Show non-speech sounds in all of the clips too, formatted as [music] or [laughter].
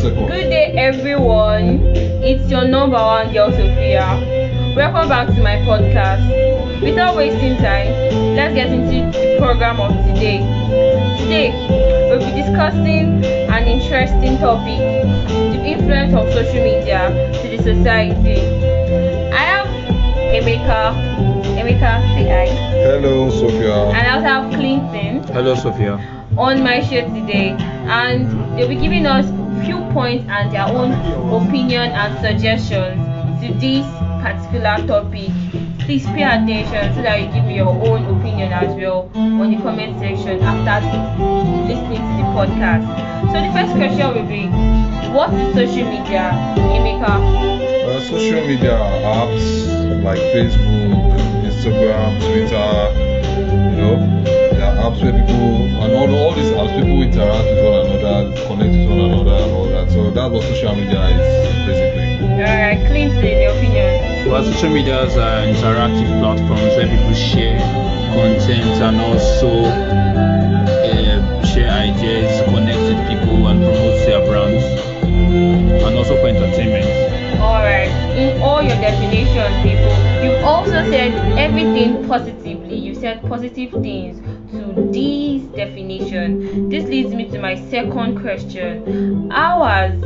second. Good day, everyone. It's your number one girl, Sophia. Welcome back to my podcast. Without wasting time, let's get into the program of today. Today, we'll be discussing an interesting topic the influence of social media to the society. I have Emeka. Emeka, say hi. Hello, Sophia. And I also have Clinton Hello, Sophia. on my show today and they'll be giving us few points and their own opinion and suggestions to this particular topic. Please pay attention so that you give your own opinion as well on the comment section after listening to the podcast. So the first question will be what is social media emeka? Uh, social media apps like Facebook, Instagram, Twitter, you know, there are apps where people, and all, all these apps, people interact with one another, connect with that's what social media is basically. alright clinton your opinion Well, social media is an interactive platform where people share content and also uh, share ideas, connect with people, and promote their brands, and also for entertainment. Alright, in all your definition, people, you also said everything positively. You said positive things to this definition. This leads me to my second question. How has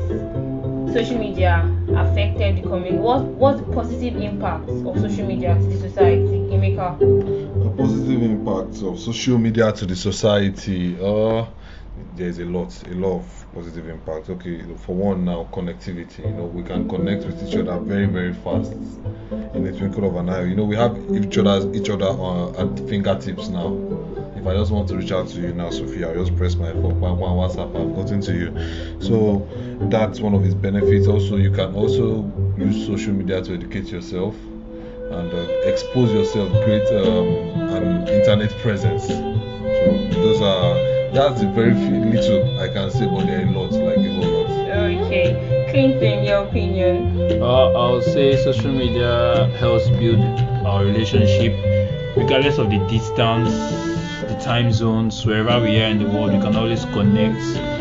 social media affected the community? What what's the positive impact of social media to the society? Emeka. The positive impact of social media to the society. Uh, there's a lot, a lot of positive impact. Okay, for one now, connectivity. You know, we can connect with each other very, very fast in the twinkle of an eye. You know, we have each other, each other uh, at fingertips now. If I just want to reach out to you now, Sophia, I just press my phone, bam, bam, WhatsApp, I've gotten to you. So that's one of its benefits. Also, you can also use social media to educate yourself and uh, expose yourself, create um, an internet presence. So those are that's the very few, little I can say, but there are a lot, like a whole lot. Okay. Clinton, your opinion. Uh, I'll say social media helps build our relationship, regardless of the distance, the time zones, wherever we are in the world. We can always connect.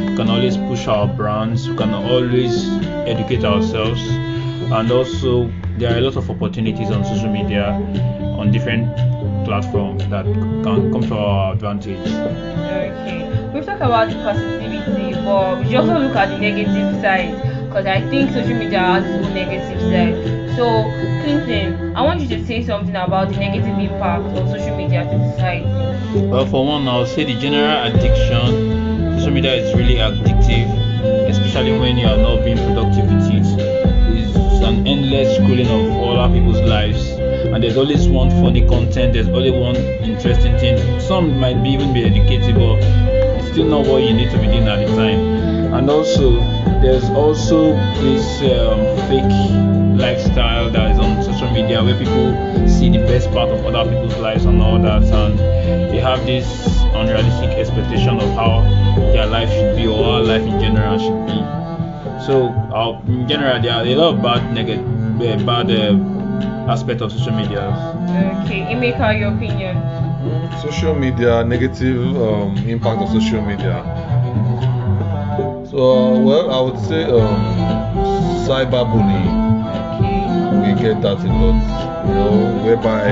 We can always push our brands. We can always educate ourselves, and also there are a lot of opportunities on social media, on different platforms that can come to our advantage. Okay. We've talked about the positivity, but we should also look at the negative side because I think social media has its own negative side. So, Clinton, I want you to say something about the negative impact of social media to society. Well, for one, I'll say the general addiction. Social media is really addictive, especially when you are not being productive with it. It's an endless scrolling of other people's lives, and there's always one funny content. There's always one interesting thing. Some might be even be educative, but it's still not what you need to be doing at the time. And also, there's also this um, fake lifestyle that is on social media where people see the best part of other people's lives and all that, and they have this unrealistic expectation of how their life should be or how life in general should be. So, uh, in general, there are a lot of bad negative, uh, bad uh, aspect of social media. Okay, Emeka, your opinion. Social media, negative um, impact of social media. So, well, I would say um, cyberbullying. We get that a lot, you know, whereby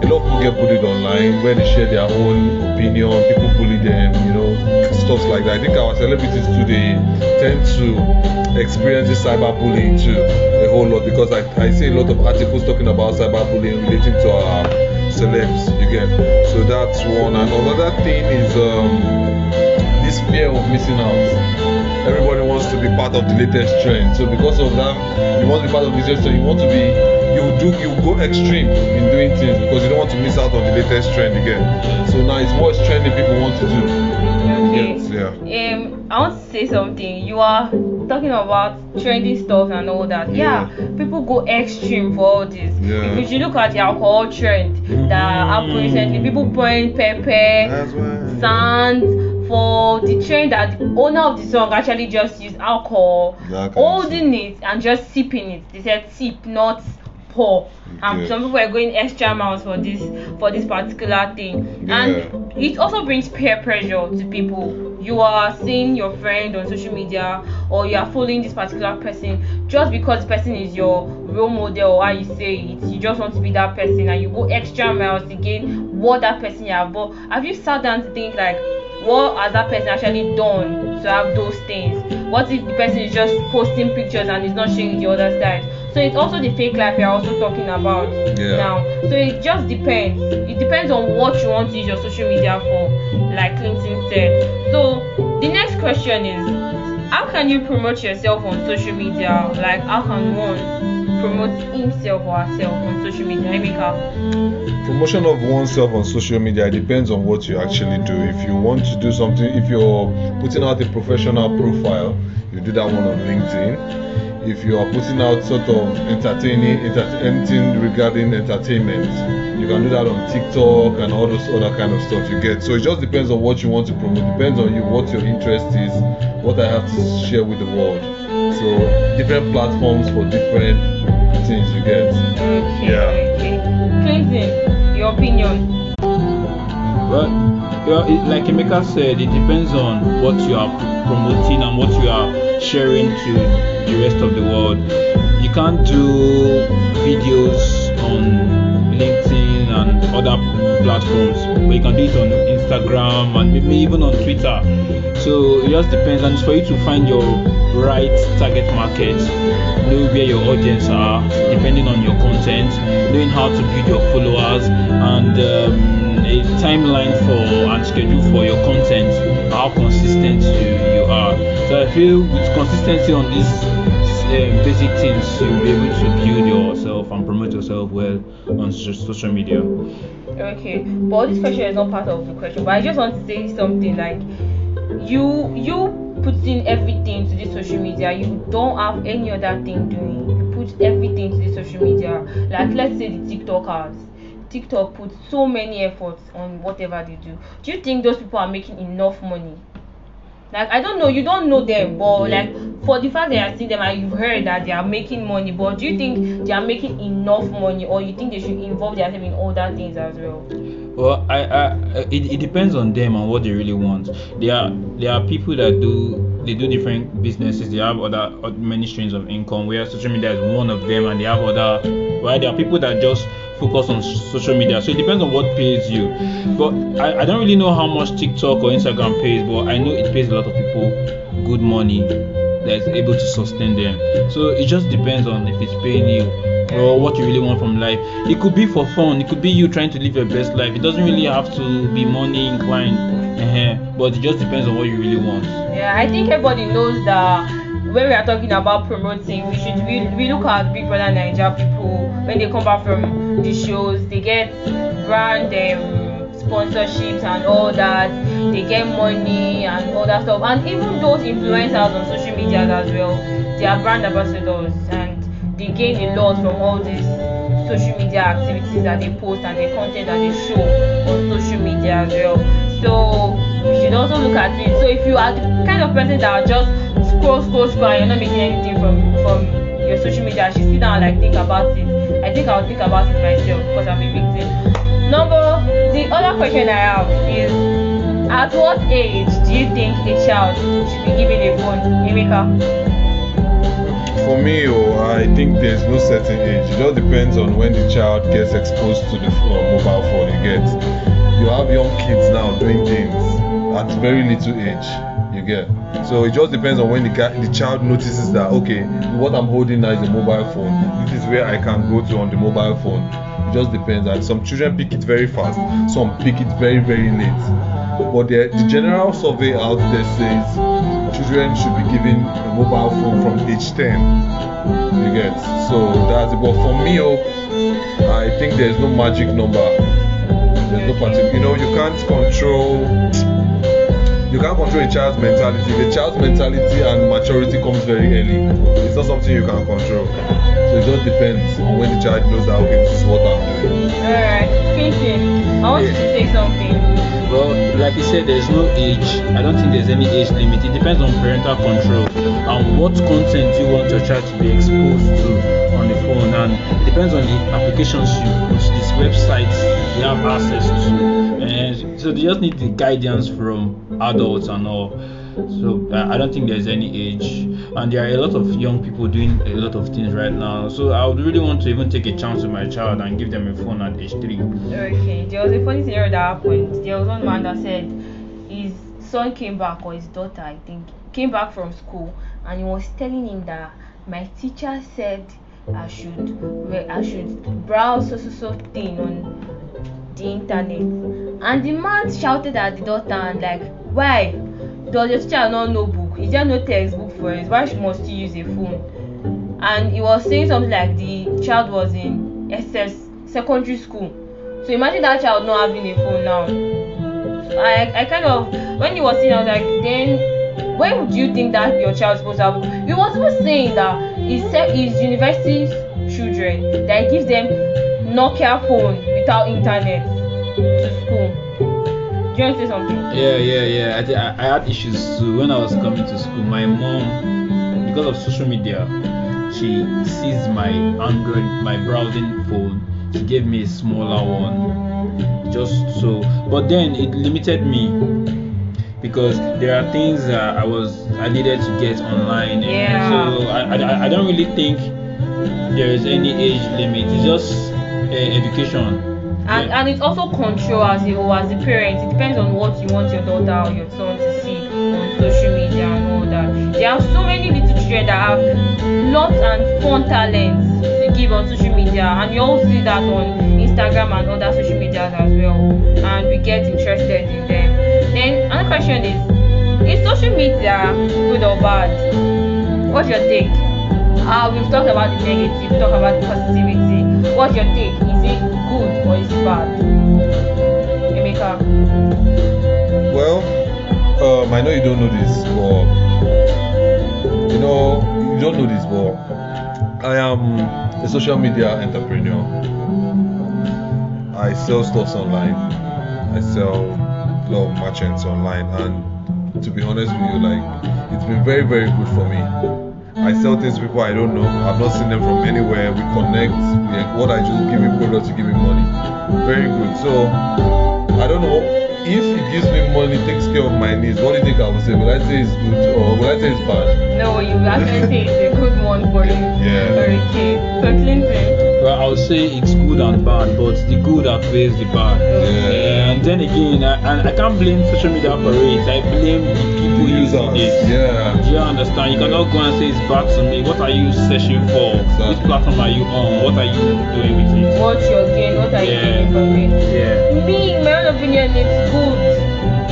a lot of people get bullied online where they share their own opinion, people bully them, you know, stuff like that. I think our celebrities they tend to experience cyberbullying too a whole lot because I, I see a lot of articles talking about cyberbullying relating to our celebs again. So that's one. And another thing is um, fear of missing out everybody wants to be part of the latest trend. So because of that, you want to be part of the latest trend. You want to be, you do, you go extreme in doing things because you don't want to miss out on the latest trend again. So now it's what's trending people want to do. Okay. Yes, yeah. Um, I want to say something. You are talking about trendy stuff and all that. Yeah, people go extreme for all this. Yeah. If you look at the alcohol trend that happened recently, people pouring pepper, sand for the trend that the owner of the song actually just used alcohol, holding it and just sipping it. They said sip, not pour. And Okay. some people are going extra miles for this for this particular thing. Yeah. And it also brings peer pressure to people. you are seeing your friend on social media or you are following this particular person just because the person is your role model or how you say it you just want to be that person and you go extra miles to gain what that person have but have you sat down to think like what has that person actually done to have those things? What if the person is just posting pictures and is not showing the other side? So it's also the fake life we are also talking about Yeah. now. So it just depends. It depends on what you want to use your social media for like clinton said. So the next question is how can you promote yourself on social media? Like how can one promote himself or herself on social media Emeka? promotion of oneself on social media depends on what you actually do. If you want to do something if you're putting out a professional profile you do that one on linkedin. If you are putting out sort of entertaining enter- anything regarding entertainment you can do that on tiktok and all those other kind of stuff you get. So it just depends on what you want to promote depends on you what your interest is what i have to share with the world so different platforms for different things you get okay Yeah. okay clinton your opinion Well, well it, like Emeka said, it depends on what you are promoting and what you are sharing to the rest of the world. You can't do videos on LinkedIn and other platforms, but you can do it on Instagram and maybe even on Twitter. So it just depends, and it's for you to find your right target market, know where your audience are, depending on your content, knowing how to build your followers, and um, a timeline for and schedule for your content, how consistent you, you are. So I feel with consistency on these um, basic things, you'll be able to build yourself and promote yourself well on social media. Okay, but this question is not part of the question. But I just want to say something like you you putting everything to the social media. You don't have any other thing doing. You put everything to the social media. Like let's say the TikTokers. TikTok puts so many efforts on whatever they do. Do you think those people are making enough money? Like I don't know, you don't know them, mm, but like for the fact that you see them and you've heard that they are making money, but do you think they are making enough money, or you think they should involve themselves in other things as well? Well, I, I, uh, it, it depends on them and what they really want. There are there are people that do they do different businesses. They have other, other many streams of income. Where social media is one of them, and they have other. Well, there are people that just focus on social media. So it depends on what pays you. But I, I don't really know how much TikTok or Instagram pays, but I know it pays a lot of people good money that is able to sustain them. So it just depends on if it's paying you or what you really want from life. It could be for fun. It could be you trying to live your best life. It doesn't really have to be money inclined. uh But it just depends on what you really want. Yeah, I think everybody knows that when we are talking about promoting, we should we, we look at Big Brother Nigeria people when they come back from the shows, they get brand um, sponsorships and all that, they get money and all that stuff, and even those influencers on social media as well, they are brand ambassadors they gain a lot from all these social media activities that they post and the content that they show on social media as well. So you should also look at it. So if you are the kind of person that just scroll, scroll, scroll, and you're not making anything from from your social media, you should sit down and like think about it. I think I'll think about it myself because I'm a victim. Number the other question I have is at what age do you think a child should be given a phone? Emeka? For me, oh, I think there's no certain age. It all depends on when the child gets exposed to the uh, mobile phone. You get, you have young kids now doing things at very little age. You get, so it just depends on when the guy, the child notices that okay, what I'm holding now is a mobile phone. This is where I can go to on the mobile phone. It just depends. And some children pick it very fast, some pick it very very late. But the, the general survey out there says children should be given a mobile phone from age 10. You get so that's it. But for me, oh, I think there's no magic number. There's no particular. You know, you can't control. You can't control a child's mentality. The child's mentality and maturity comes very early. It's not something you can control. So it just depends on when the child knows that okay, this is what I'm doing. Alright, Clinton, I want you to say something. Well, like you said, there's no age. I don't think there's any age limit. It depends on parental control and what content you want your child to be exposed to on the phone, and it depends on the applications you put, these websites they have access to. And so they just need the guidance from adults and all. So uh, I don't think there's any age, and there are a lot of young people doing a lot of things right now. So I would really want to even take a chance with my child and give them a phone at age three. Okay, there was a funny scenario that happened. There was one man that said his son came back, or his daughter, I think, came back from school, and he was telling him that my teacher said I should I should browse so so so thing on the internet, and the man shouted at the daughter and like, why? Does your teacher not know book? Is there no textbook for it? Why must you use a phone? And he was saying something like the child was in SS secondary school. So imagine that child not having a phone now. I I kind of when he was saying I was like then when would you think that your child supposed to have he was even saying that his his university children that he gives them Nokia phone without internet to school. Do you want to say something? Yeah, yeah, yeah. I, I had issues too when I was coming to school. My mom, because of social media, she seized my Android, my browsing phone. She gave me a smaller one, just so. But then it limited me because there are things that I was I needed to get online. Yeah. So I, I, I don't really think there is any age limit. It's just uh, education. And and it's also control as a as a parent. It depends on what you want your daughter or your son to see on social media and all that. There are so many little children that have lots and fun talents to give on social media, and you all see that on Instagram and other social medias as well. And we get interested in them. Then another question is: Is social media good or bad? What's your take? Uh, we've talked about the negative, we've talked about the positivity. What's your take? It good or is bad? Emeka. Well, um, I know you don't know this, but you know you don't know this, but I am a social media entrepreneur. I sell stuffs online. I sell a lot of merchants online, and to be honest with you, like it's been very, very good for me. I sell things to people I don't know. I've not seen them from anywhere. We connect. We, what I just give me products to give me money. Very good. So I don't know if it gives me money, takes care of my needs. What do you think I would say? Will I say it's good or will I say it's bad? No, you actually [laughs] say it's a good one for you. Yeah. Okay. So Clinton. Well, I would say it's good and bad, but the good outweighs the bad. Yeah. And then again, I, and I can't blame social media for it. I blame the people using it. Yeah. Do you understand? You cannot go and say it's bad to me. What are you searching for? Which platform are you on? What are you doing with it? What's your gain? What are you Yeah. getting from it? Yeah. Me, in my own opinion, it's good.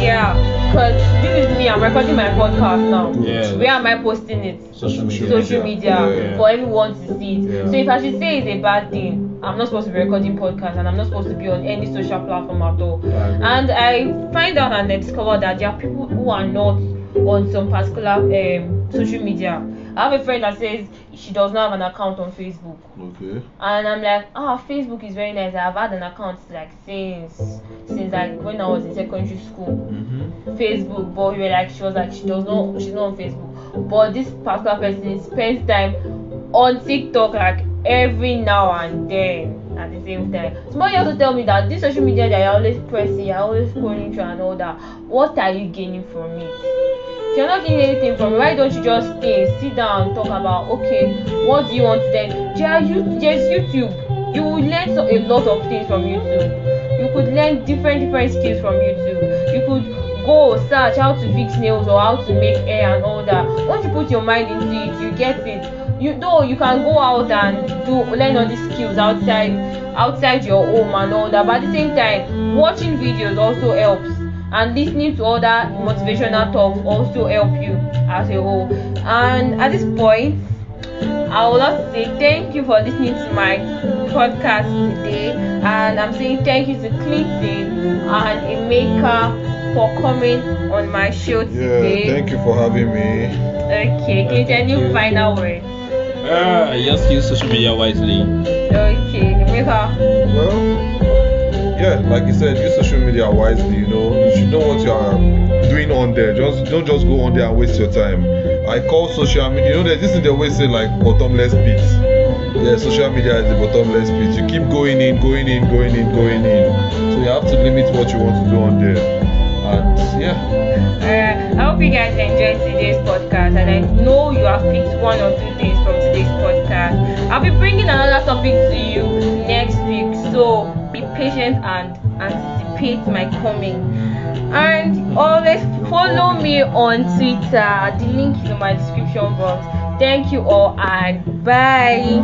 Yeah. Because this is me, I'm recording my podcast now. Yeah. Where am I posting it? Social media. social media Yeah. for everyone to see it. Yeah. So if I should say it's a bad thing, I'm not supposed to be recording podcast and I'm not supposed to be on any social platform at all. I. And I find out and I discover that there are people who are not on some particular um, social media. I have a friend that says she does not have an account on Facebook. Okay. And I'm like, ah, Facebook is very nice. I've had an account like since since like when I was in secondary school. Mm-hmm. Facebook, but we were like she was like she does not she's not on Facebook. But this particular person spends time on TikTok like every now and then at the same time. Somebody also tell me that this social media that you're always pressing, you're always scrolling through and all that. What are you gaining from it? If you're not getting anything from it, why don't you just stay, sit down, talk about okay, what do you want to you there's YouTube. You will learn so, a lot of things from YouTube. You could learn different different skills from YouTube. You could go search how to fix nails or how to make hair and all that. Once you put your mind into it, you get it. You though you can go out and do learn all these skills outside outside your home and all that. But at the same time, watching videos also helps. And listening to other motivational talks also help you as a whole. And at this point, I would love to say thank you for listening to my podcast today. And I'm saying thank you to Clinton and Emeka for coming on my show today. Yeah. Thank you for having me. Okay, Clinton, Thank you you. final word. Ah, just use social media wisely. Okay, Emeka. Well, yeah, like you said, use social media wisely. You know, you should know what you are doing on there. Just don't just go on there and waste your time. I call social media. You know, this thing they always say like bottomless pits. yeah, social media is the bottomless pit. You keep going in, going in, going in, going in. So you have to limit what you want to do on there. And yeah, Uh, I hope you guys enjoyed today's podcast, and I know you have picked one or two things from today's podcast. I'll be bringing another topic to you next week, so patient and anticipate my coming. And always follow me on Twitter. The link is in my description box. Thank you all, and bye.